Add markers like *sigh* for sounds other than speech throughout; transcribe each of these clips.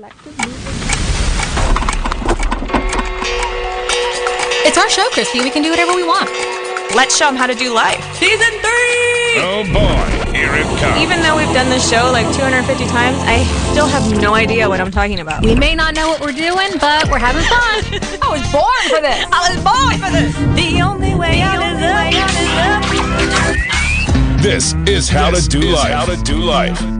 like to move it. It's our show, Christy. We can do whatever we want. Let's show them how to do life. Season three! Oh boy, here it comes. Even though we've done this show like 250 times, I still have no idea what I'm talking about. We may not know what we're doing, but we're having fun. *laughs* I was born for this. I was born for this. The only way out is up. this is how to do life. How to do life.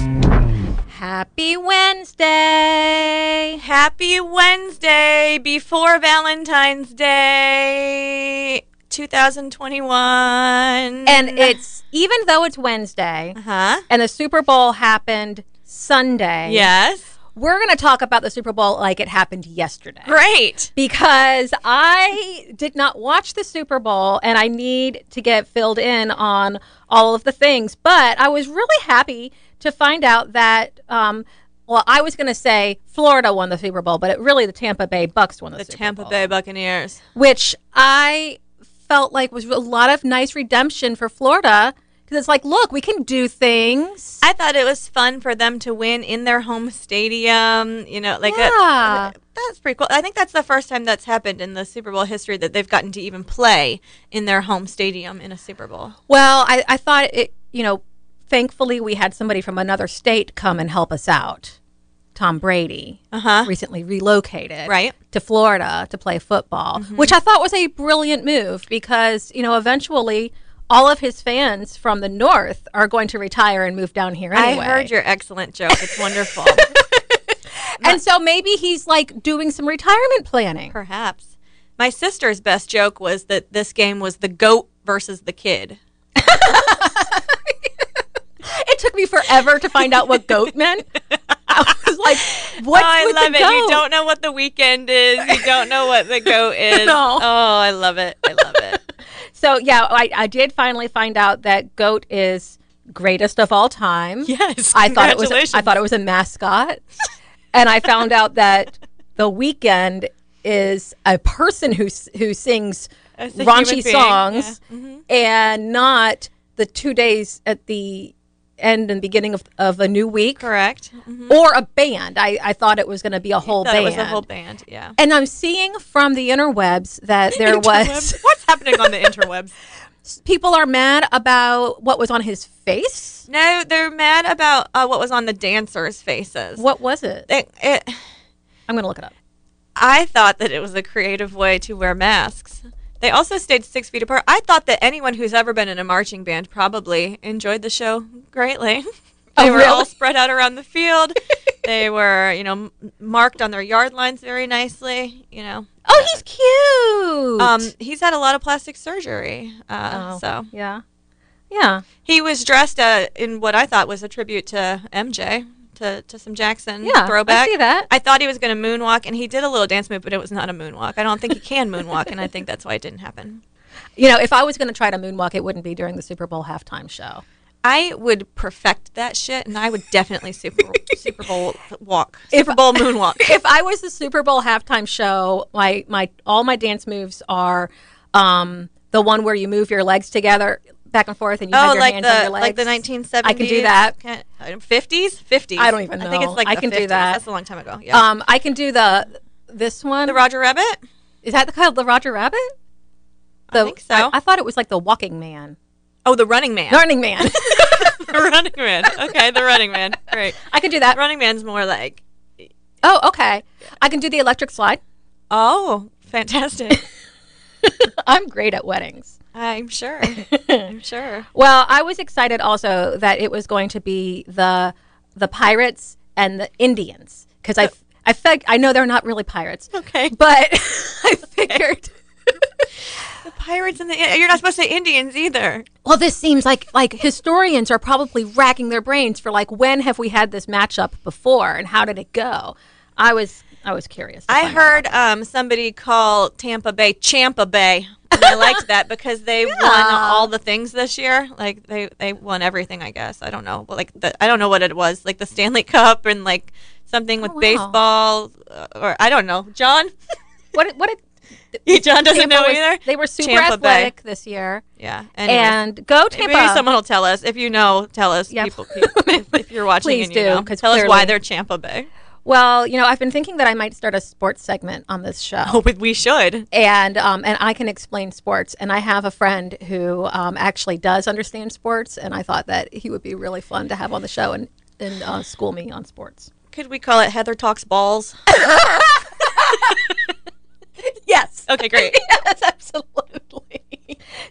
Happy Wednesday. Happy Wednesday before Valentine's Day 2021. And it's even though it's Wednesday huh? and the Super Bowl happened Sunday. Yes. We're going to talk about the Super Bowl like it happened yesterday. Great. because I did not watch the Super Bowl and I need to get filled in on all of the things. But I was really happy to find out that, um, well, I was going to say Florida won the Super Bowl, but it really the Tampa Bay Bucks won the, Super Bowl. The Super Tampa Bowl, Bay Buccaneers. which I felt like was a lot of nice redemption for Florida because it's like, look, we can do things. I thought it was fun for them to win in their home stadium. You know, like Yeah. that, that's pretty cool. I think that's the first time that's happened in the Super Bowl history that they've gotten to even play in their home stadium in a Super Bowl. Well, I, I thought it, you know, thankfully we had somebody from another state come and help us out. Tom Brady Uh huh. recently relocated Right. to Florida to play football, which I thought was a brilliant move because, you know, eventually all of his fans from the north are going to retire and move down here anyway. I heard your excellent joke. It's wonderful. *laughs* and so maybe he's like doing some retirement planning. Perhaps. My sister's best joke was that this game was the goat versus the kid. *laughs* Took me forever to find out what goat meant. I was like, what's oh, I with love the it. You don't know what the Weeknd is. You don't know what the goat *laughs* is. No. Oh, I love it. I love it. *laughs* So yeah, I, I did finally find out that goat is greatest of all time. Yes. I thought it was. I thought it was a mascot, and I found out that the Weeknd is a person who who sings raunchy songs, yeah. Mm-hmm. and not the two days at the end and beginning of, of a new week Correct. or a band. I, I thought it was going to be a whole band. it was a whole band. Yeah. And I'm seeing from the interwebs that there was *laughs* What's happening on the interwebs? people are mad about what was on his face. No, they're mad about uh, what was on the dancers' faces. What was it? It, it, I'm going to look it up. I thought that it was a creative way to wear masks. They also stayed six feet apart. I thought that anyone who's ever been in a marching band probably enjoyed the show greatly. *laughs* Oh, They were all spread out around the field. they *laughs* were, you know, marked on their yard lines very nicely. You know, Oh, he's cute. um, he's had a lot of plastic surgery, uh, Oh, so yeah, yeah. he was dressed uh, in what I thought was a tribute to MJ, to, to some Jackson Yeah, I throwback. see that. I thought he was going to moonwalk, and he did a little dance move, but it was not a moonwalk. I don't think he can moonwalk, and I think that's why it didn't happen. You know, if I was going to try to moonwalk, it wouldn't be during the Super Bowl halftime show. I would perfect that shit, and I would definitely Super Super Bowl walk, If- Super Bowl *laughs* moonwalk. if I was the Super Bowl halftime show, my my all my dance moves are um, the one where you move your legs together back and forth and you Oh, your like hands on the your legs. like the 1970s. I can do that. Fifties, fifties. I don't even know. I think it's like I the can do 50s. that. That's a long time ago. Yeah. Um, I can do the this one. the Roger Rabbit. Is that the called the Roger Rabbit? The, I think so. I, thought it was like the Walking Man, oh, the Running Man. Running Man. *laughs* the Running Man. Okay, the Running Man. Great. I can do that. Running Man's more like. Oh, okay. I can do the electric slide. Oh, fantastic. *laughs* I'm great at weddings. I'm sure. *laughs* I'm sure. Well, I was excited also that it was going to be the the pirates and the Indians because I oh. I fig- I know they're not really pirates, Okay. but *laughs* I figured. The pirates and the eh, you're not supposed to say Indians either. Well, this seems like like historians are probably racking their brains for like when have we had this matchup before and how did it go? I was I was curious. I heard um, somebody call Tampa Bay Champa Bay. And I liked that because they *laughs* won all the things this year. Like they, they won everything, I guess. I don't know. Like the, I don't know what it was. Like the Stanley *laughs* Cup and like something with Oh, wow. baseball uh, or I don't know. John? *laughs* what what did John doesn't Tampa know was- either. They were super Tampa Bay. athletic this year, Yeah. Anyways. and go Tampa. Maybe someone will tell us. If you know, tell us. Yeah. People, if, if you're watching Please and you do, know, 'cause tell us why they're Champa Bay. Well, you know, I've been thinking that I might start a sports segment on this show. Oh, but we should. and um, and I can explain sports. And I have a friend who um, actually does understand sports, and I thought that he would be really fun to have on the show and and uh, school me on sports. Could we call it Heather Talks Balls? *laughs* Yes. Okay, great. *laughs* yes, absolutely.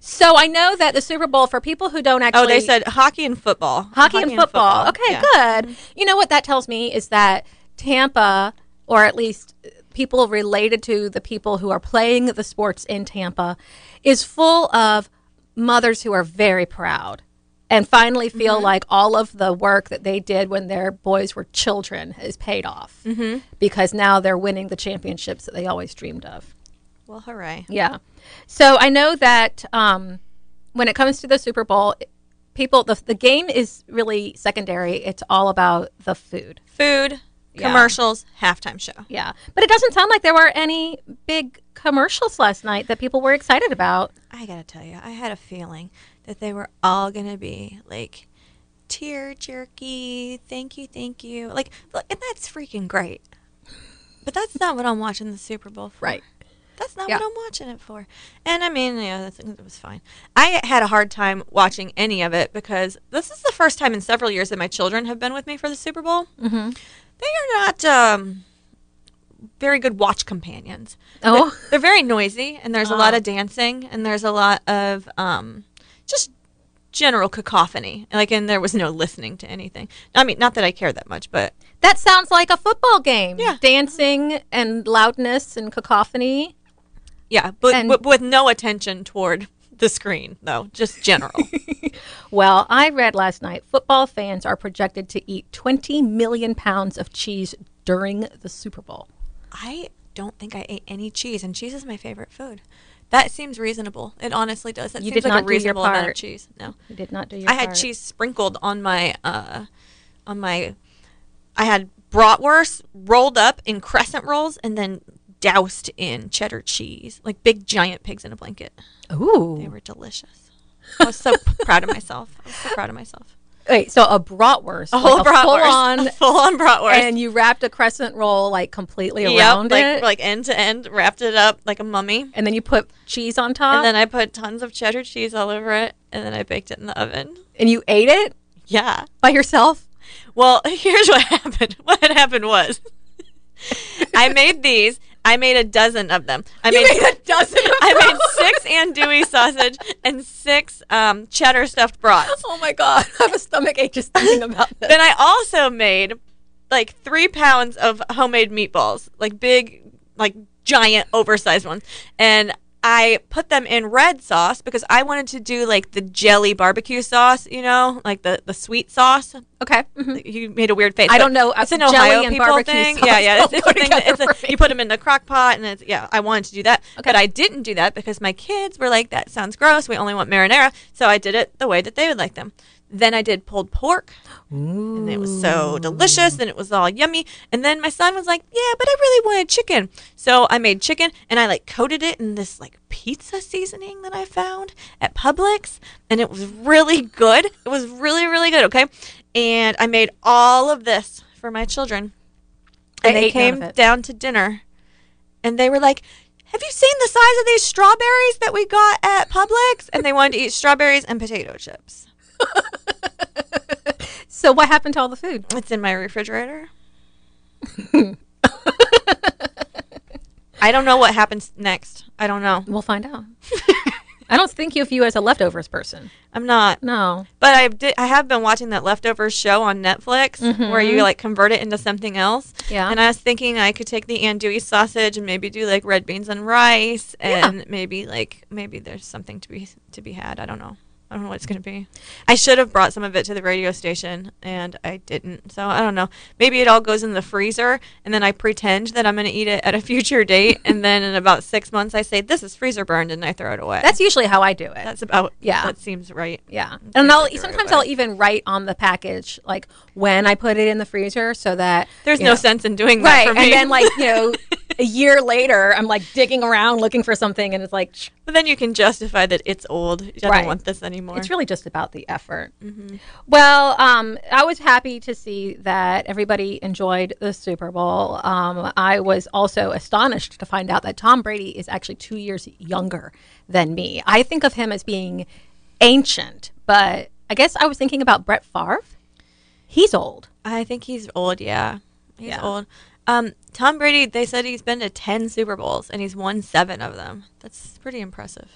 So I know that the Super Bowl for people who don't actually Oh, they said hockey and football. hockey, and football. Okay, Yeah. good. You know what that tells me is that Tampa, or at least people related to the people who are playing the sports in Tampa, is full of mothers who are very proud and finally feel Mm-hmm. like all of the work that they did when their boys were children is paid off Mm-hmm. because now they're winning the championships that they always dreamed of. Well, hooray. Yeah. So I know that um, when it comes to the Super Bowl, people the the game is really secondary. It's all about the food. Food, Yeah. commercials, halftime show. Yeah. But it doesn't sound like there were any big commercials last night that people were excited about. I gotta tell you, I had a feeling that they were all gonna be like tear jerky, thank you, thank you. Like, and that's freaking great. But that's not what I'm watching the Super Bowl for. Right. That's not Yeah. what I'm watching it for. And I mean, yeah, that's, it was fine. I had a hard time watching any of it because this is the first time in several years that my children have been with me for the Super Bowl. Mm-hmm. They are not um, very good watch companions. Oh. They're, they're very noisy, and there's a lot Oh. of dancing, and there's a lot of um, just general cacophony. Like, and there was no listening to anything. I mean, not that I care that much, but That sounds like a football game. Yeah. Dancing and loudness and cacophony. yeah, but, And- but with no attention toward the screen, though, just general. *laughs* Well, I read last night football fans are projected to eat 20 million pounds of cheese during the Super Bowl. I don't think I ate any cheese, and cheese is my favorite food. That seems reasonable. It honestly does. That You seems did like not a reasonable amount of cheese. No, You did not do your I had part. cheese sprinkled on my uh, on my. I had bratwurst rolled up in crescent rolls and then doused in cheddar cheese, like big giant pigs in a blanket. Ooh. They were delicious. I was so *laughs* proud of myself. I was so proud of myself. Wait, so a bratwurst, A whole like bratwurst, full on, *laughs* a full on bratwurst, and you wrapped a crescent roll like completely Yep, around like it, like end to end, wrapped it up like a mummy. and then you put cheese on top, And then I put tons of cheddar cheese all over it, and then I baked it in the oven. and you ate it Yeah. by yourself. Well, *laughs* here's what happened. What had happened was I made these. I made a dozen of them. I made, a dozen. Of *laughs* I made six andouille sausage and six um, cheddar stuffed brats. Oh my god, *laughs* I have a stomach ache just thinking about *laughs* this. Then I also made like three pounds of homemade meatballs, like big, like giant, oversized ones, and I put them in red sauce because I wanted to do like the jelly barbecue sauce, you know, like the the sweet sauce. okay. mhm. You made a weird face. I don't know, It's uh, an jelly Ohio and people barbecue thing. sauce Yeah, yeah. *laughs* It's, it's a thing. That, it's a, you put them in the crock pot, and it's yeah. I wanted to do that, Okay. but I didn't do that because my kids were like, "That sounds gross. We only want marinara." So I did it the way that they would like them. Then I did pulled pork, and it was so delicious, and it was all yummy. And then my son was like, "Yeah, but I really wanted chicken." So I made chicken, and I like coated it in this like pizza seasoning that I found at Publix, and it was really good. It was really really good. Okay, and I made all of this for my children, They and they ate none of came down to dinner, and they were like. Have you seen the size of these strawberries that we got at Publix? And they wanted to eat strawberries and potato chips. *laughs* So what happened to all the food? It's in my refrigerator. *laughs* I don't know what happens next. I don't know. We'll find out. I don't think of you as a leftovers person. I'm not. No. But I did, I have been watching that leftovers show on Netflix where you mm-hmm. like convert it into something else. Yeah. And I was thinking I could take the andouille sausage and maybe do like red beans and rice and maybe like maybe there's something to be to be had. I don't know. I don't know what it's gonna be. I should have brought some of it to the radio station, and I didn't. So I don't know. Maybe it all goes in the freezer, and then I pretend that I'm gonna eat it at a *laughs* future date, and then in about six months, I say this is freezer burned, and I throw it away. That's usually how I do it. that's about Yeah. That seems right. Yeah, and I'll sometimes I'll even write on the package like when I put it in the freezer, so that There's no know- sense in doing that right. for me. And then like you know, *laughs* a year later, I'm like digging around looking for something, and it's like sh- but then you can justify that it's old. You don't want this anymore. it's really just about the effort. Mm-hmm. Well, um, I was happy to see that everybody enjoyed the Super Bowl. Um, I was also astonished to find out that Tom Brady is actually two years younger than me. I think of him as being ancient, but I guess I was thinking about Brett Favre. He's old. I think he's old. Yeah, he's Yeah. old. Um, Tom Brady. They said he's been to ten Super Bowls and he's won seven of them. That's pretty impressive.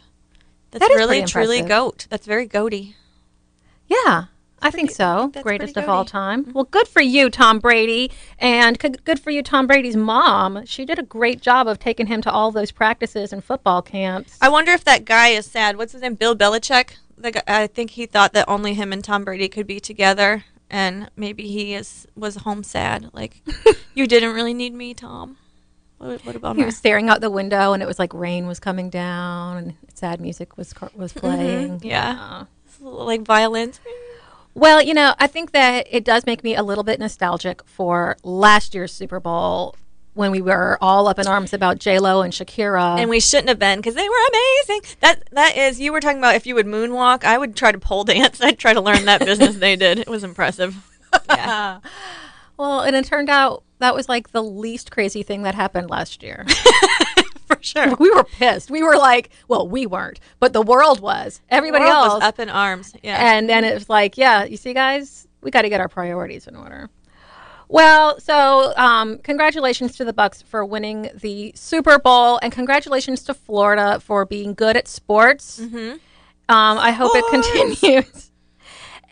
That's That is really truly goat. That's very goaty. Yeah, I think so. that's Greatest of all time. Well, good for you, Tom Brady, and c- good for you, Tom Brady's mom. She did a great job of taking him to all those practices and football camps. I wonder if that guy is sad. What's his name? Bill Belichick. The guy, I think he thought that only him and Tom Brady could be together, and maybe he is was home sad. Like, *laughs* you didn't really need me, Tom. What, what about he was staring out the window, and it was like rain was coming down, and sad music was was playing. Mm-hmm. Yeah. Like violins. Well, you know, I think that it does make me a little bit nostalgic for last year's Super Bowl when we were all up in arms about J Lo and Shakira. and we shouldn't have been because they were amazing. That that is, you were talking about if you would moonwalk. I would try to pole *laughs* dance. I'd try to learn that business they did. It was impressive. *laughs* Yeah, well, and it turned out that was like the least crazy thing that happened last year. *laughs* for sure. we were pissed. We were like, well, we weren't, but the world was. Everybody World else was up in arms. Yeah, And then it was like, yeah, you see, guys, we got to get our priorities in order. Well, so um, congratulations to the Bucks for winning the Super Bowl, and congratulations to Florida for being good at sports. Um, I hope it continues.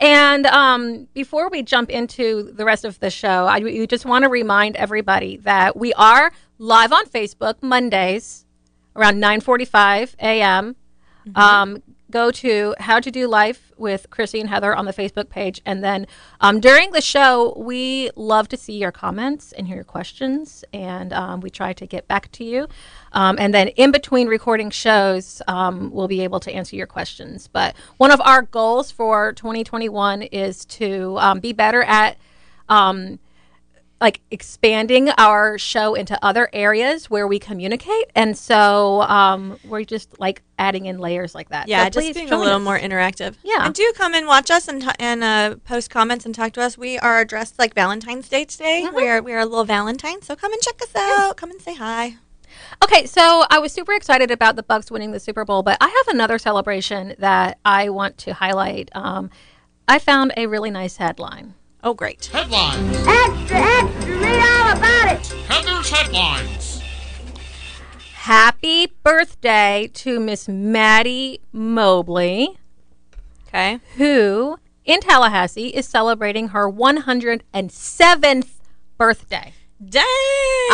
And um, before we jump into the rest of the show, I we just want to remind everybody that we are live on Facebook Mondays around 9:45 a.m. Um, go to How to Do Life with Chrissy and Heather on the Facebook page, and then um, during the show, we love to see your comments and hear your questions, and um, we try to get back to you. Um, and then in between recording shows, um, we'll be able to answer your questions. But one of our goals for 2021 is to um, be better at um, like expanding our show into other areas where we communicate and so um, we're just like adding in layers like that yeah, So just being a little us. more interactive. Yeah. and do come and watch us and t- and uh, post comments and talk to us. We are dressed like Valentine's Day today. Mm-hmm. We are we are a little Valentine, so come and check us out. Come and say hi. okay so i was super excited about the bucks winning the super bowl but i have another celebration that i want to highlight um, i found a really nice headline Oh, great. Headlines. Extra, extra, read all about it. Heather's headlines. happy birthday to miss maddie mobley Okay. who in tallahassee is celebrating her 107th birthday Dang.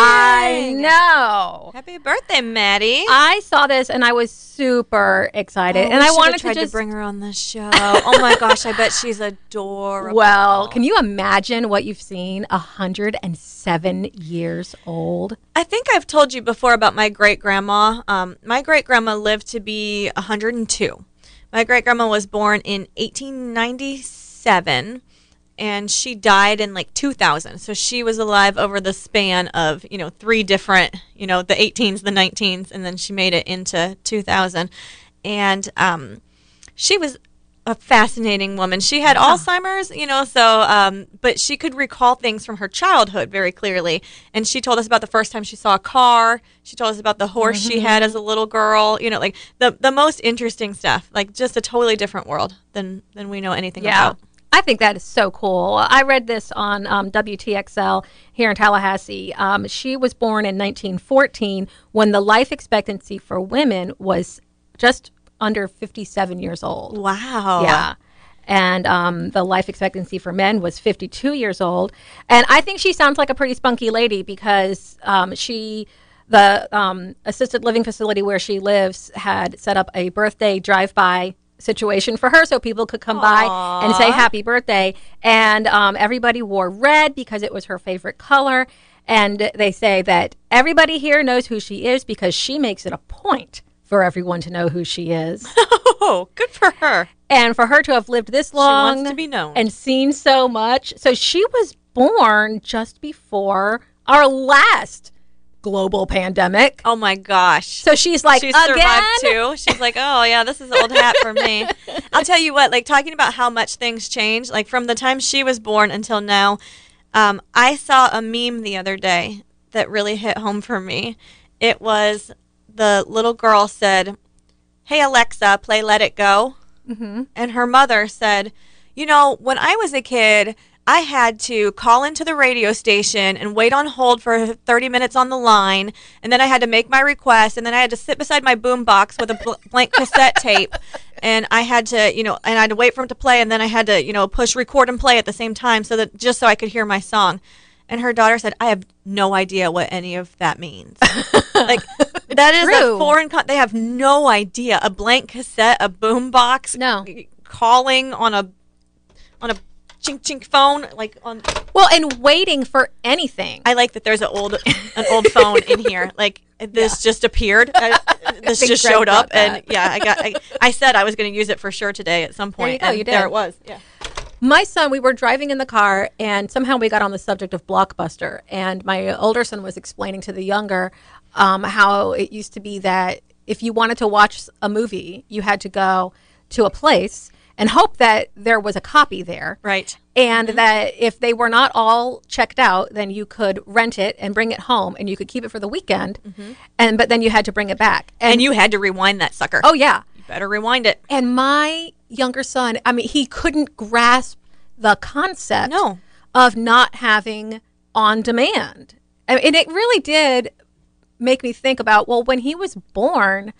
I know. Happy birthday, Maddie. I saw this and I was super excited, Oh, and I wanted tried to just. bring her on the show. oh my *laughs* gosh, I bet she's adorable. well, can you imagine what you've seen? A hundred and seven years old. I think I've told you before about my great grandma. Um, my great grandma lived to be 102. My great grandma was born in 1897 and she died in like 2000. So she was alive over the span of, you know, three different, you know, the 18s, the 19s, and then she made it into 2000. And um, she was a fascinating woman. She had Alzheimer's, you know, so um, but she could recall things from her childhood very clearly. And she told us about the first time she saw a car. She told us about the horse she had as a little girl. You know, like the the most interesting stuff. Like just a totally different world than than we know anything about. I think that is so cool. I read this on um, WTXL here in Tallahassee. Um, she was born in 1914 when the life expectancy for women was just under 57 years old. Wow. Yeah. And um, the life expectancy for men was 52 years old. And I think she sounds like a pretty spunky lady because um, she, the um, assisted living facility where she lives, had set up a birthday drive by situation for her so people could come by and say happy birthday. And um, everybody wore red because it was her favorite color. And they say that everybody here knows who she is because she makes it a point for everyone to know who she is. *laughs* Oh, good for her. and for her to have lived this long wants to be known. and seen so much. So she was born just before our last global pandemic. Oh my gosh. So she's like, she again? survived too. She's like, oh yeah, this is old hat for me. *laughs* I'll tell you what, like talking about how much things change, like from the time she was born until now. Um, I saw a meme the other day that really hit home for me. It was the little girl said, "Hey Alexa, play Let It Go," mm-hmm. and her mother said, "You know, when I was a kid." I had to call into the radio station and wait on hold for 30 minutes on the line, and then I had to make my request, and then I had to sit beside my boom box with a bl- blank cassette tape, and I had to, you know, and I had to wait for him to play, and then I had to, you know, push record and play at the same time, so that just so I could hear my song. And her daughter said, "I have no idea what any of that means. *laughs* like that is True. a foreign. Con- they have no idea. A blank cassette, a boom box, No. calling on a on a chink chink phone, like on Well, and waiting for anything. I like that there's an old an old phone in here. *laughs* Like this just appeared. I, this *laughs* just Greg showed up, and yeah, I got. I, *laughs* I said I was going to use it for sure today at some point. you go, and you There it was. Yeah. my son, we were driving in the car, and somehow we got on the subject of Blockbuster. And my older son was explaining to the younger um, how it used to be that if you wanted to watch a movie, you had to go to a place and hope that there was a copy there. Right. And mm-hmm. that if they were not all checked out, then you could rent it and bring it home, and you could keep it for the weekend. Mm-hmm. And but then you had to bring it back. And you had to rewind that sucker. oh yeah, you better rewind it. and my younger son, I mean, he couldn't grasp the concept No. of not having on demand. And and it really did make me think about well, when he was born,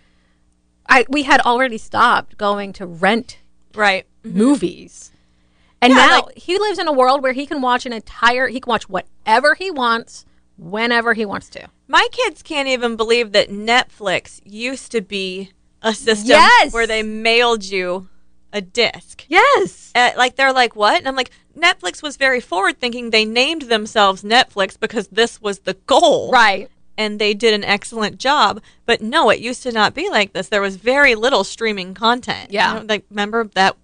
I we had already stopped going to rent Right. movies. And Yeah, now like- he lives in a world where he can watch an entire he can watch whatever he wants whenever he wants to. My kids can't even believe that Netflix used to be a system Yes. where they mailed you a disc. Yes. Uh, like they're like what? And I'm like Netflix was very forward thinking. They named themselves Netflix because this was the goal. Right. And they did an excellent job. But no, it used to not be like this. There was very little streaming content. Yeah. You know, like remember that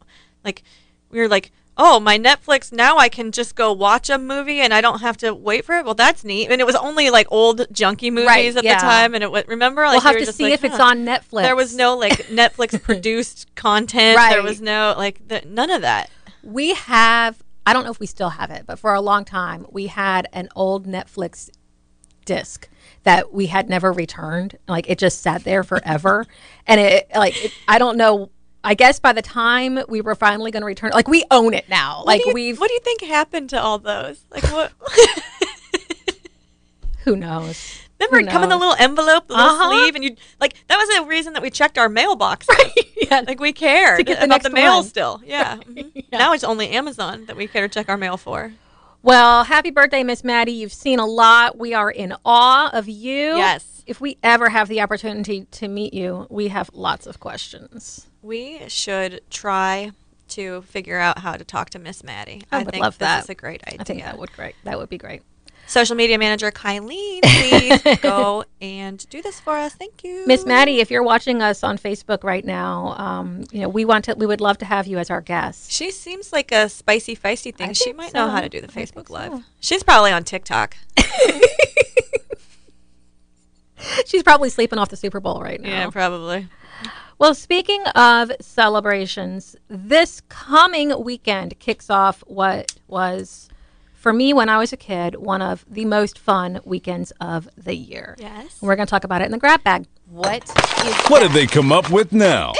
like we were like, "Oh, my Netflix now I can just go watch a movie and I don't have to wait for it." Well, that's neat. And it was only like old junky movies Right, at yeah. the time and it was remember like We'll have were to see like, if it's on Netflix. There was no like *laughs* Netflix produced content. Right. There was no like the, none of that. We have, I don't know if we still have it, but for a long time, we had an old Netflix disc that we had never returned. Like it just sat there forever. and it, like, it, I don't know. I guess by the time we were finally going to return, like we own it now. What Like we've, What do you think happened to all those? Like what? *laughs* *laughs* who knows? Remember, Who it'd come in the little envelope, the little Uh-huh. sleeve, and you like that was the reason that we checked our mailbox. *laughs* Right. yeah. Like we cared To get the about the mail one. still. Yeah. mhm. Yeah. Now it's only Amazon that we care to check our mail for. Well, happy birthday, Miss Maddie. You've seen a lot. We are in awe of you. Yes. If we ever have the opportunity to meet you, we have lots of questions. We should try to figure out how to talk to Miss Maddie. I would think love that. is a great idea. I think that would great. That would be great. Social media manager Kylie, please *laughs* go and do this for us. Thank you, Miss Maddie, if you're watching us on Facebook right now, um, you know we want to. We would love to have you as our guest. She seems like a spicy, feisty thing. She might know how to do the Facebook so. Live. She's probably on TikTok. *laughs* She's probably sleeping off the Super Bowl right now. Yeah, probably. Well, speaking of celebrations, this coming weekend kicks off what was, for me when I was a kid, one of the most fun weekends of the year. Yes. We're going to talk about it in the grab bag. What is What did they come up with now?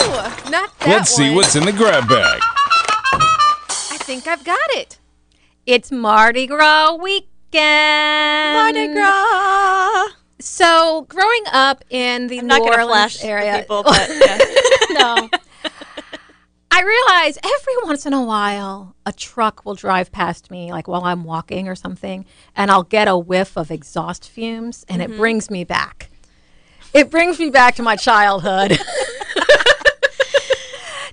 Not that Let's see what's in the grab bag. I think I've got it. It's Mardi Gras weekend. Mardi Gras. So, growing up in the I'm New not Orleans flash the area, people, but yeah. *laughs* no. I realize every once in a while a truck will drive past me, like while I'm walking or something, and I'll get a whiff of exhaust fumes, and Mm-hmm. it brings me back. It brings me back to my childhood. *laughs*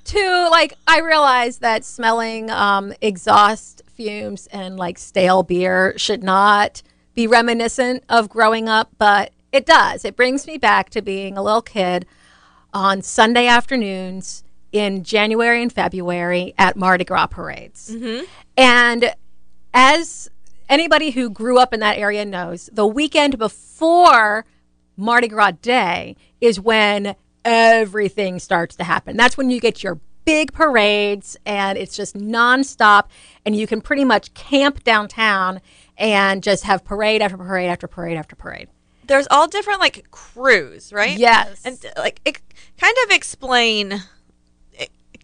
To like I realize that smelling um, exhaust fumes and like stale beer should not be reminiscent of growing up, but it does. It brings me back to being a little kid on Sunday afternoons in January and February at Mardi Gras parades. Mm-hmm. And as anybody who grew up in that area knows, the weekend before Mardi Gras Day is when everything starts to happen. That's when you get your big parades and it's just nonstop and you can pretty much camp downtown and just have parade after parade after parade after parade. There's all different like krewes, right? Yes. And like it, kind of explain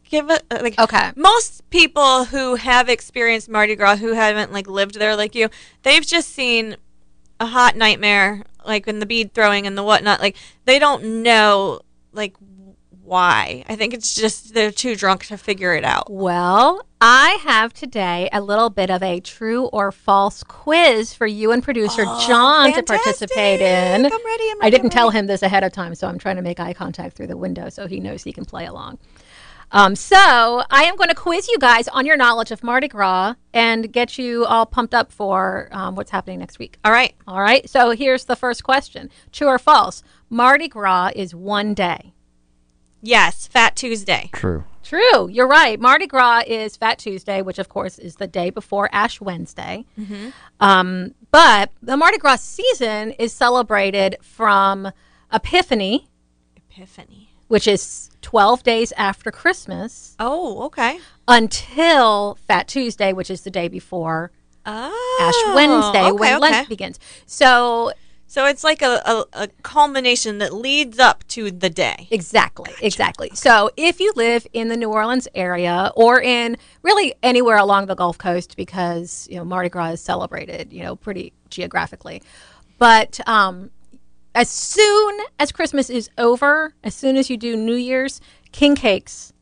give it uh, like Okay. most people who have experienced Mardi Gras who haven't like lived there like you, they've just seen a hot nightmare like in the bead throwing and the whatnot. Like they don't know like why. I think it's just they're too drunk to figure it out. Well, I have today a little bit of a true or false quiz for you and producer John to participate in. I'm ready, I'm I didn't I'm tell him this ahead of time, so I'm trying to make eye contact through the window so he knows he can play along. Um, so I am going to quiz you guys on your knowledge of Mardi Gras and get you all pumped up for um, what's happening next week. All right. All right. So here's the first question: True or false? Mardi Gras is one day. Yes, Fat Tuesday. True. True, you're right. Mardi Gras is Fat Tuesday, which of course is the day before Ash Wednesday. Hmm. Um, but the Mardi Gras season is celebrated from Epiphany, Epiphany. Which is 12 days after Christmas, Oh, okay. until Fat Tuesday, which is the day before Oh, Ash Wednesday okay, when okay. Lent begins. So So it's like a, a, a culmination that leads up to the day. Exactly, exactly. So if you live in the New Orleans area or in really anywhere along the Gulf Coast, because you know Mardi Gras is celebrated, you know, pretty geographically, but um, as soon as Christmas is over, as soon as you do New Year's, king cakes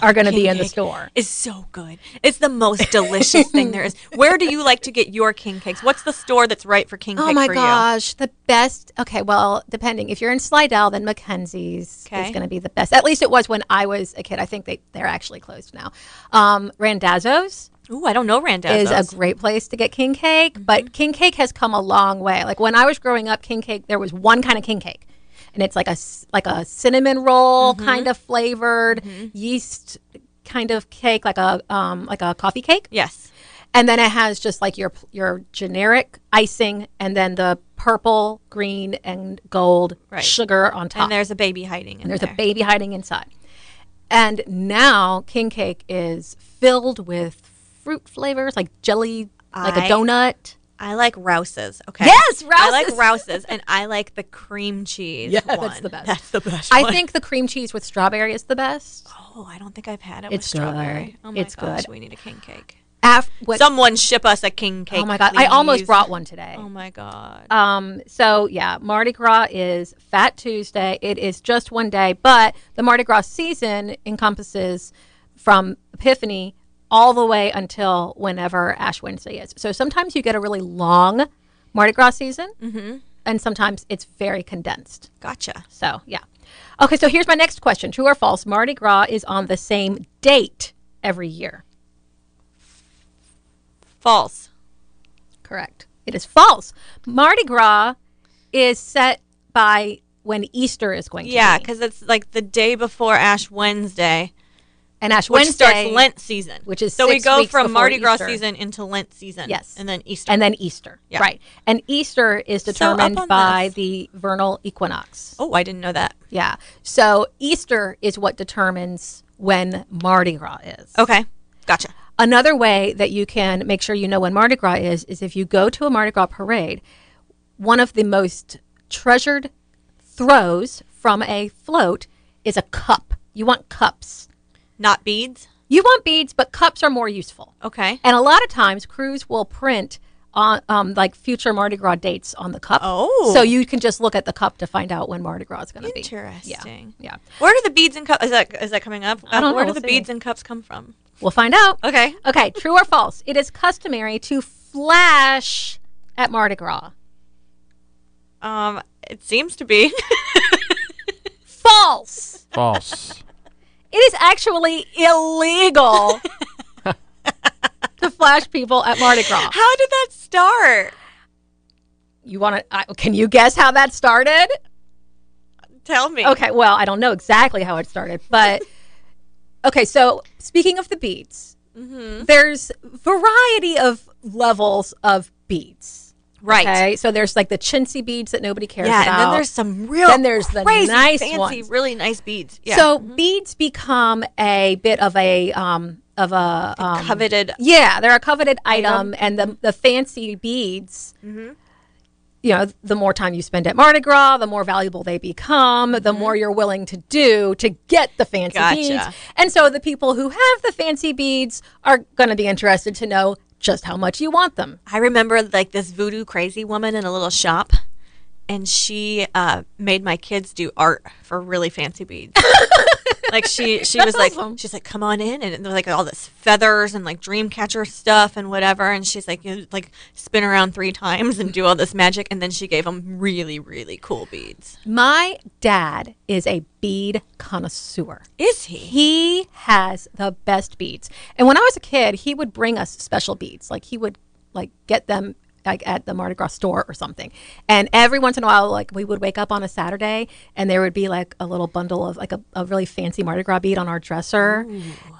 are going to be in the store. Is so good. It's the most delicious thing there is. *laughs* Where do you like to get your king cakes? What's the store that's right for king cakes for you? Oh cake my gosh, the best. Okay, well, depending. If you're in Slidell, then McKenzie's Okay. is going to be the best. At least it was when I was a kid. I think they they're actually closed now. Um, Randazzo's you? Ooh, I don't know Randazzo's. is a great place to get king cake, Mm-hmm. but king cake has come a long way. Like when I was growing up, king cake there was one kind of king cake, and it's like a like a cinnamon roll Mm-hmm. kind of flavored yeast kind of cake, like a um like a coffee cake yes. and then it has just like your your generic icing and then the purple green and gold Right. sugar on top And there's a baby hiding in there's there. a baby hiding inside and now king cake is filled with fruit flavors like jelly like a I- donut I like Rouse's. Okay. Yes, Rouse's. I like Rouse's. Rouse's, and I like the cream cheese. Yeah, that's the best. That's the best. i one. think the cream cheese with strawberry is the best Oh, I don't think I've had it It's with strawberry. Oh my It's gosh, good. we need a king cake. Af- what, Someone ship us a king cake. oh my god i almost brought one today Oh my god. Um, so yeah, Mardi Gras is Fat Tuesday. It is just one day, but the Mardi Gras season encompasses from Epiphany all the way until whenever Ash Wednesday is. So sometimes you get a really long Mardi Gras season, mm-hmm. and sometimes it's very condensed. Gotcha. So yeah. Okay, so here's my next question: True or false? Mardi Gras is on the same date every year. False. Correct. It is false. Mardi Gras is set by when Easter is going to Yeah, be. Yeah, because it's like the day before Ash Wednesday, and Ash Wednesday starts Lent season, which is so we go from Mardi Gras Easter. season into Lent season. Yes. and then Easter. and then Easter. Yeah. Right. And Easter is determined on by this. the vernal equinox. oh, I didn't know that. Yeah. So Easter is what determines when Mardi Gras is. Okay, gotcha. Another way that you can make sure you know when Mardi Gras is is if you go to a Mardi Gras parade, one of the most treasured throws from a float is a cup. You want cups. Not beads. You want beads, but cups are more useful. Okay. And a lot of times, krewes will print on um, like future Mardi Gras dates on the cup. Oh. so you can just look at the cup to find out when Mardi Gras is going to be. Interesting. Yeah, Where do the beads and cups? Is that is that coming up? I don't know, Where do we'll the see. beads and cups come from? we'll find out. Okay. Okay, true or false? It is customary to flash at Mardi Gras. Um, it seems to be. *laughs* False. False. It is actually illegal *laughs* to flash people at Mardi Gras. How did that start? You want to? Can you guess how that started? Tell me. Okay, well, I don't know exactly how it started, but *laughs* okay. So speaking of the beads, Mm-hmm. there's variety of levels of beads. Right. Okay, so there's like the chintzy beads that nobody cares Yeah, about. and then there's some real Then there's the crazy, nice fancy, ones. really nice beads. Yeah. So beads become a bit of a um of a um, coveted. Yeah, they're a coveted item, and the the fancy beads. Mm-hmm. You know, the more time you spend at Mardi Gras, the more valuable they become. The more you're willing to do to get the fancy Mm-hmm. Gotcha. beads, and so the people who have the fancy beads are going to be interested to know just how much you want them. I remember like this voodoo crazy woman in a little shop, and she uh, made my kids do art for really fancy beads. *laughs* like she *laughs* she was like awesome. she's like come on in and there's like all this feathers and like dream catcher stuff and whatever and she's like you know, like spin around three times and do all this magic and then she gave him really really cool beads. My dad is a bead connoisseur. Is he? He has the best beads. And when I was a kid, he would bring us special beads. Like he would like get them like at the Mardi Gras store or something. And every once in a while, like we would wake up on a Saturday and there would be like a little bundle of like a, a really fancy Mardi Gras bead on our dresser.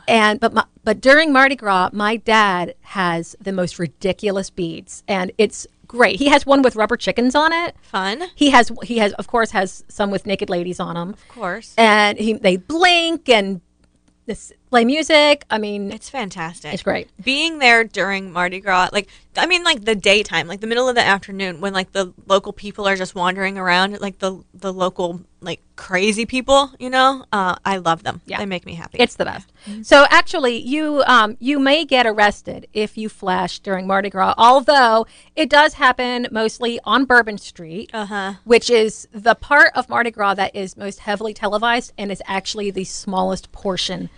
And but my, but during Mardi Gras, my dad has the most ridiculous beads, and it's great. He has one with rubber chickens on it. Fun, He has he has of course has some with naked ladies on them of course. and he they blink and this play music. I mean, It's fantastic. it's great. being there during Mardi Gras, like I mean, like the daytime, like the middle of the afternoon, when like the local people are just wandering around, like the the local like crazy people, you know. Uh, I love them. Yeah. they make me happy. It's the best. So actually, you um, you may get arrested if you flash during Mardi Gras. Although it does happen mostly on Bourbon Street, uh-huh. which is the part of Mardi Gras that is most heavily televised and is actually the smallest portion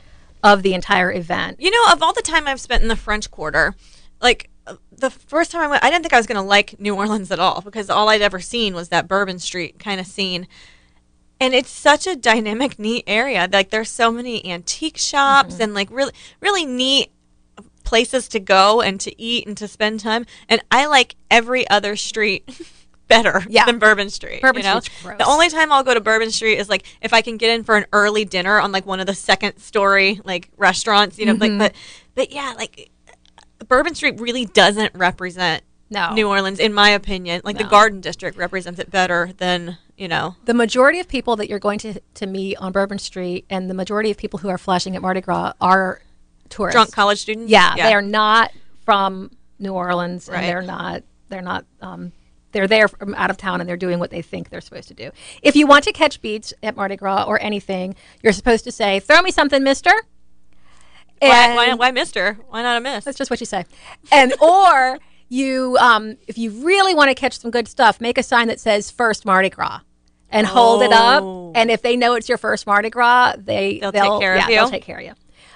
of the entire event. You know, of all the time I've spent in the French Quarter, like uh, the first time I went, I didn't think I was going to like New Orleans at all because all I'd ever seen was that Bourbon Street kind of scene. And it's such a dynamic, neat area. Like there's so many antique shops Mm-hmm. and like really, really neat places to go and to eat and to spend time. And I like every other street *laughs* better Yeah. than Bourbon Street. Bourbon you know? Street's gross. The only time I'll go to Bourbon Street is like if I can get in for an early dinner on like one of the second story like restaurants, you know, Mm-hmm. like but but yeah, like Bourbon Street really doesn't represent No. New Orleans in my opinion. Like the Garden District represents it better than, you know. the majority of people that you're going to, to meet on Bourbon Street and the majority of people who are flashing at Mardi Gras are tourists. Drunk college students. Yeah, they are not from New Orleans, Right. and they're not. They're not. Um, they're there from out of town, and they're doing what they think they're supposed to do. If you want to catch beats at Mardi Gras or anything, you're supposed to say, "Throw me something, Mister." Why, And- why, why Mister? Why not a miss? That's just what you say. And *laughs* or you, um, if you really want to catch some good stuff, make a sign that says "First Mardi Gras." And hold it up, Oh. and if they know it's your first Mardi Gras, they They'll take care of you? They'll take care of you.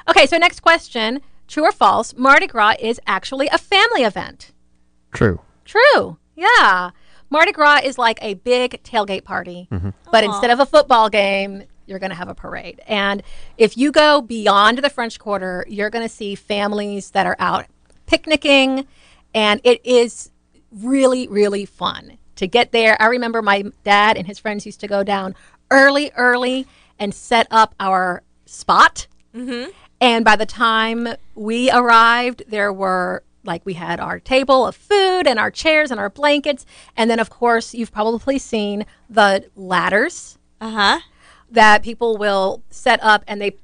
Okay, so next question: True or false? Mardi Gras is actually a family event. True. True. Yeah. Mardi Gras is like a big tailgate party, mm-hmm. but instead of a football game, you're going to have a parade. And if you go beyond the French Quarter, you're going to see families that are out picnicking, and it is really, really fun to get there. I remember my dad and his friends used to go down early, early and set up our spot. Mm-hmm. And by the time we arrived, there were like we had our table of food and our chairs and our blankets. And then, of course, you've probably seen the ladders Uh huh. that people will set up and they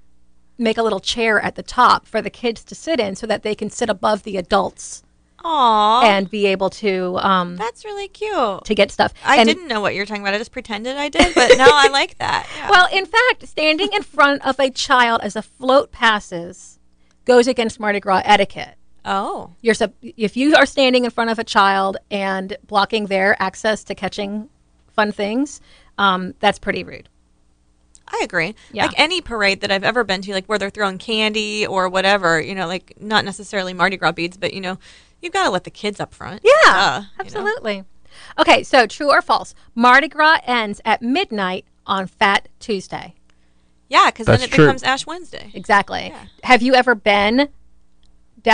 make a little chair at the top for the kids to sit in so that they can sit above the adults Aw. and be able to um, that's really cute. to get stuff. I And- didn't know what you were talking about. I just pretended I did, but no, I like that. *laughs* Yeah. Well, in fact, standing in front of a child as a float passes goes against Mardi Gras etiquette. Oh, You're sup- if you are standing in front of a child and blocking their access to catching fun things, um, that's pretty rude. I agree. Yeah. Like any parade that I've ever been to, like where they're throwing candy or whatever, you know, like not necessarily Mardi Gras beads, but you know, you've got to let the kids up front. Yeah, Duh, you know? absolutely. Okay, so true or false? Mardi Gras ends at midnight on Fat Tuesday. Yeah, because then it true. becomes Ash Wednesday. Exactly. Have you ever been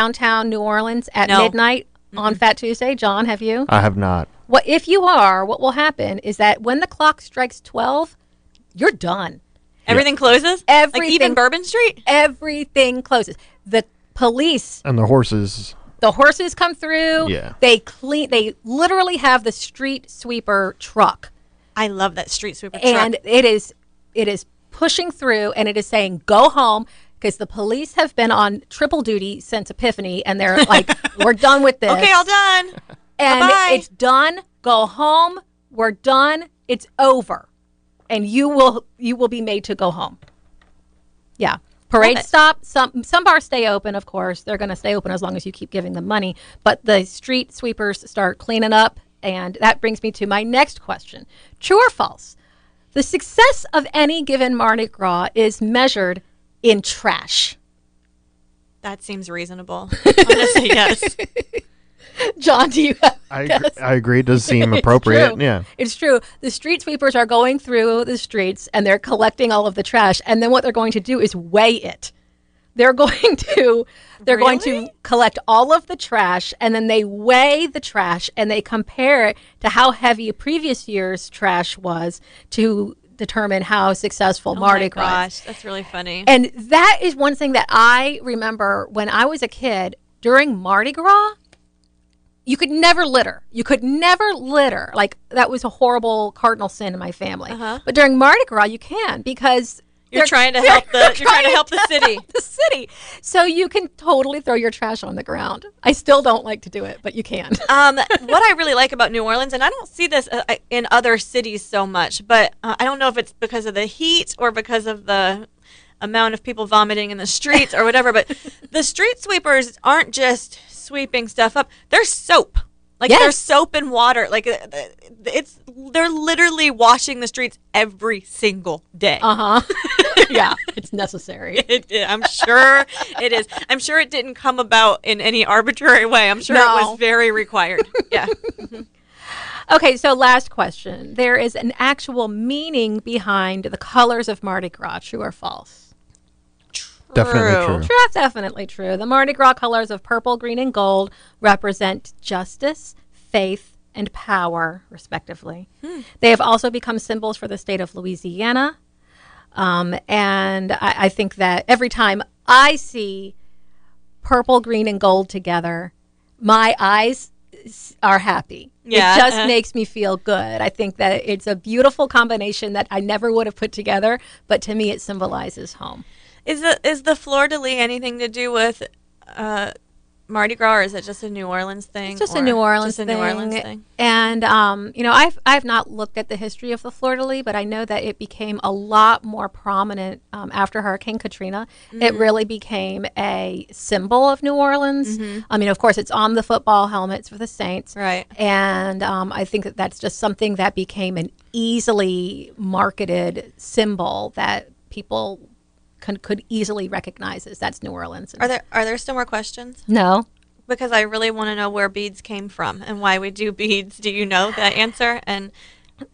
downtown New Orleans at No. midnight on Fat Tuesday? John, have you? I have not. What if you are? What will happen is that when the clock strikes twelve, you're done. Everything closes. Everything- Like even Bourbon Street. Everything closes. The police, And the horses. the horses come through. Yeah. They clean. They literally have the street sweeper truck, I love that street sweeper and truck. And it is it is pushing through, and it is saying, "Go home." Because the police have been on triple duty since Epiphany, and they're like, *laughs* "We're done with this." Okay, all done. and Bye-bye. it's done. Go home. We're done. It's over, and you will you will be made to go home. Yeah. Parade stop. Some some bars stay open, of course. They're going to stay open as long as you keep giving them money. But the street sweepers start cleaning up, and that brings me to my next question: True or false? The success of any given Mardi Gras is measured in trash. That seems reasonable. I'm gonna say yes. John, do you have? I, agree, I agree. It does seem *laughs* appropriate. true. Yeah. It's true. The street sweepers are going through the streets and they're collecting all of the trash, and then what they're going to do is weigh it. They're *laughs* going to they're going to collect all of the trash and then they weigh the trash and they compare it to how heavy a previous year's trash was to determine how successful Mardi oh my Gras. gosh, that's really funny. And that is one thing that I remember when I was a kid during Mardi Gras. You could never litter. You could never litter. Like that was a horrible cardinal sin in my family. But during Mardi Gras, you can because Uh-huh. *laughs* You're trying to help the- you're trying to help the city. the city. So you can totally throw your trash on the ground. I still don't like to do it, but you can. *laughs* Um, what I really like about New Orleans, and I don't see this uh, in other cities so much, but uh, I don't know if it's because of the heat or because of the amount of people vomiting in the streets or whatever, but *laughs* the street sweepers aren't just sweeping stuff up; they're soap. Like they're soap and water. Like uh, it's they're literally washing the streets every single day. Uh huh. *laughs* yeah, *laughs* it's necessary. It, it- I'm sure it is. I'm sure it didn't come about in any arbitrary way. I'm sure it was very required. *laughs* Yeah. Mm-hmm. Okay, so last question. There is an actual meaning behind the colors of Mardi Gras, true or false? Definitely true. True, that's definitely true. The Mardi Gras colors of purple, green, and gold represent justice, faith, and power, respectively. Hmm. They have also become symbols for the state of Louisiana. Um, and I, I think that every time I see purple, green, and gold together, my eyes are happy. Yeah, It just uh-huh. makes me feel good. I think that it's a beautiful combination that I never would have put together, but to me, it symbolizes home. Is the is the fleur de lis anything to do with uh, Mardi Gras, or is it just a New Orleans thing? It's just a New Orleans just a. New Orleans thing. And um, you know, I've I've not looked at the history of the fleur de lis, but I know that it became a lot more prominent um, after Hurricane Katrina. Mm-hmm. It really became a symbol of New Orleans. I mean, of course, it's on the football helmets for the Saints, Right. And um, I think that that's just something that became an easily marketed symbol that people. Could, could easily recognize as that's New Orleans. Are there are there still more questions? no, Because I really want to know where beads came from and why we do beads. Do you know the answer? And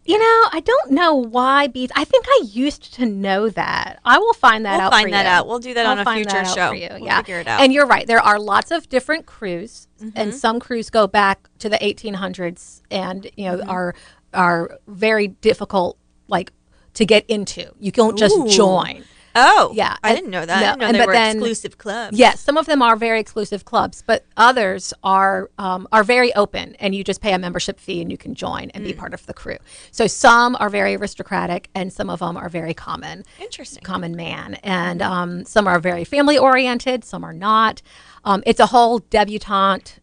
You know, I don't know why beads. I think I used to know that. I will find that We'll out. find for that you. out. We'll do that I'll on a find future that out show. For you. We'll yeah, figure it out. Mm-hmm. And you're right. There are lots of different krewes, and some krewes go back to the 1800s, and you know Mm-hmm. are are very difficult, like to get into. You don't just Ooh. join. Oh, Yeah, I and- didn't know that. no, I didn't know and they but were then- exclusive clubs. Yes, some of them are very exclusive clubs, but others are um, are very open, and you just pay a membership fee and you can join and be Mm. part of the krewe. So some are very aristocratic, and some of them are very common, Interesting. common man, and um, some are very family oriented, some are not. Um, it's a whole debutante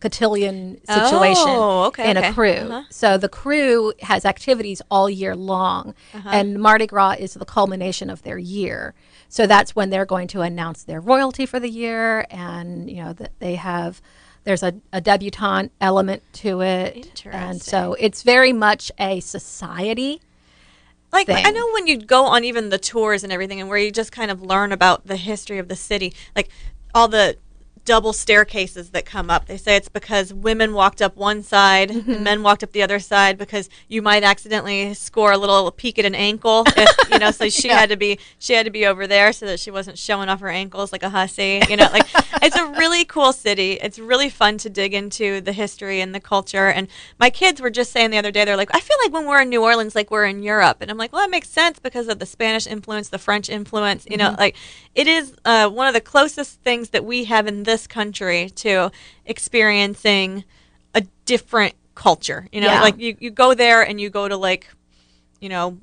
cotillion situation Oh, okay, in okay. a krewe. Uh-huh. So the krewe has activities all year long, Uh-huh. and Mardi Gras is the culmination of their year. So that's when they're going to announce their royalty for the year, and you know that they have. There's a, a debutante element to it, and so it's very much a society. Like thing. I know when you go on even the tours and everything, and where you just kind of learn about the history of the city, like all the double staircases that come up. They say it's because women walked up one side and men walked up the other side because you might accidentally score a little peek at an ankle, if, you know. So *laughs* she had to be she had to be over there so that she wasn't showing off her ankles like a hussy. You know, like it's a really cool city. It's really fun to dig into the history and the culture. And my kids were just saying the other day, they're like, I feel like when we're in New Orleans, like we're in Europe. And I'm like, well, that makes sense because of the Spanish influence, the French influence. You know, like it is uh, one of the closest things that we have in this country to experiencing a different culture. You know, Yeah. like you, you go there and you go to like, you know,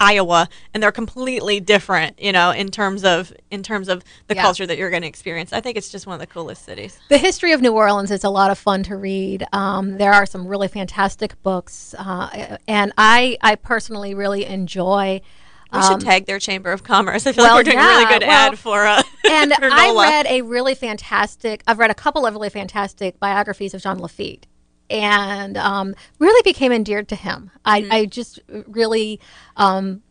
Iowa and they're completely different, you know, in terms of in terms of the Yeah. culture that you're going to experience. I think it's just one of the coolest cities. The history of New Orleans is a lot of fun to read. Um, there are some really fantastic books, uh, and I, I personally really enjoy. We should tag their Chamber of Commerce. I feel Um, well, like we're doing a really good well, ad for uh, *laughs* And for I read a really fantastic. I've read a couple of really fantastic biographies of Jean Lafitte, and um, really became endeared to him. I, Mm-hmm. I just really um,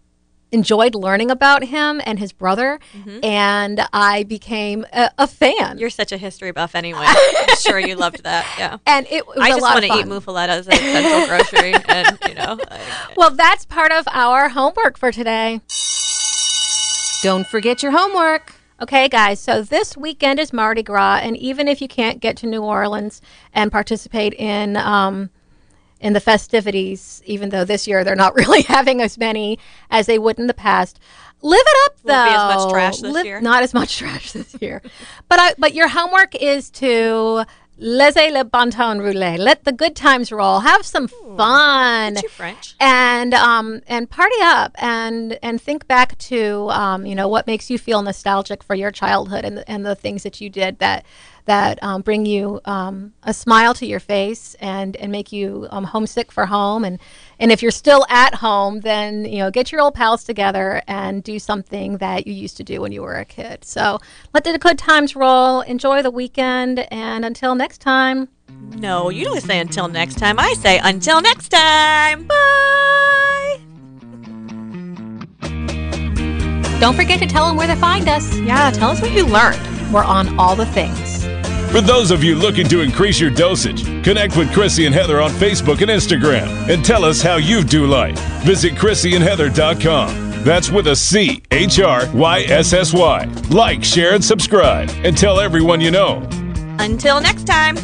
enjoyed learning about him and his brother, and I became a, a fan. Mm-hmm. You're such a history buff anyway. *laughs* I'm sure you loved that. Yeah. and it was I just want to eat muffalettas at Central *laughs* Grocery, and you know, like, Well, that's part of our homework for today. Don't forget your homework. Okay, guys, so this weekend is Mardi Gras, and even if you can't get to New Orleans and participate in um, in the festivities, even though this year they're not *laughs* really having as many as they would in the past, live it up though. Won't be as much trash this Live- year. Not as much *laughs* trash this year, but I, but your homework is to laissez le bon temps rouler. Let the good times roll. Have some fun too French. and um and party up and and think back to um you know what makes you feel nostalgic for your childhood and and the things that you did that that um, bring you um, a smile to your face and and make you um, homesick for home and and if you're still at home then you know get your old pals together and do something that you used to do when you were a kid so let the good times roll enjoy the weekend and until next time No, you don't say until next time. I say until next time. Bye. don't forget to tell them where to find us Yeah, tell us what you learned. we're on all the things For those of you looking to increase your dosage, connect with Chryssy and Heather on Facebook and Instagram and tell us how you do life. Visit ChryssyandHeather.com. That's with a C H R Y S S Y. Like, share, and subscribe, and tell everyone you know. Until next time.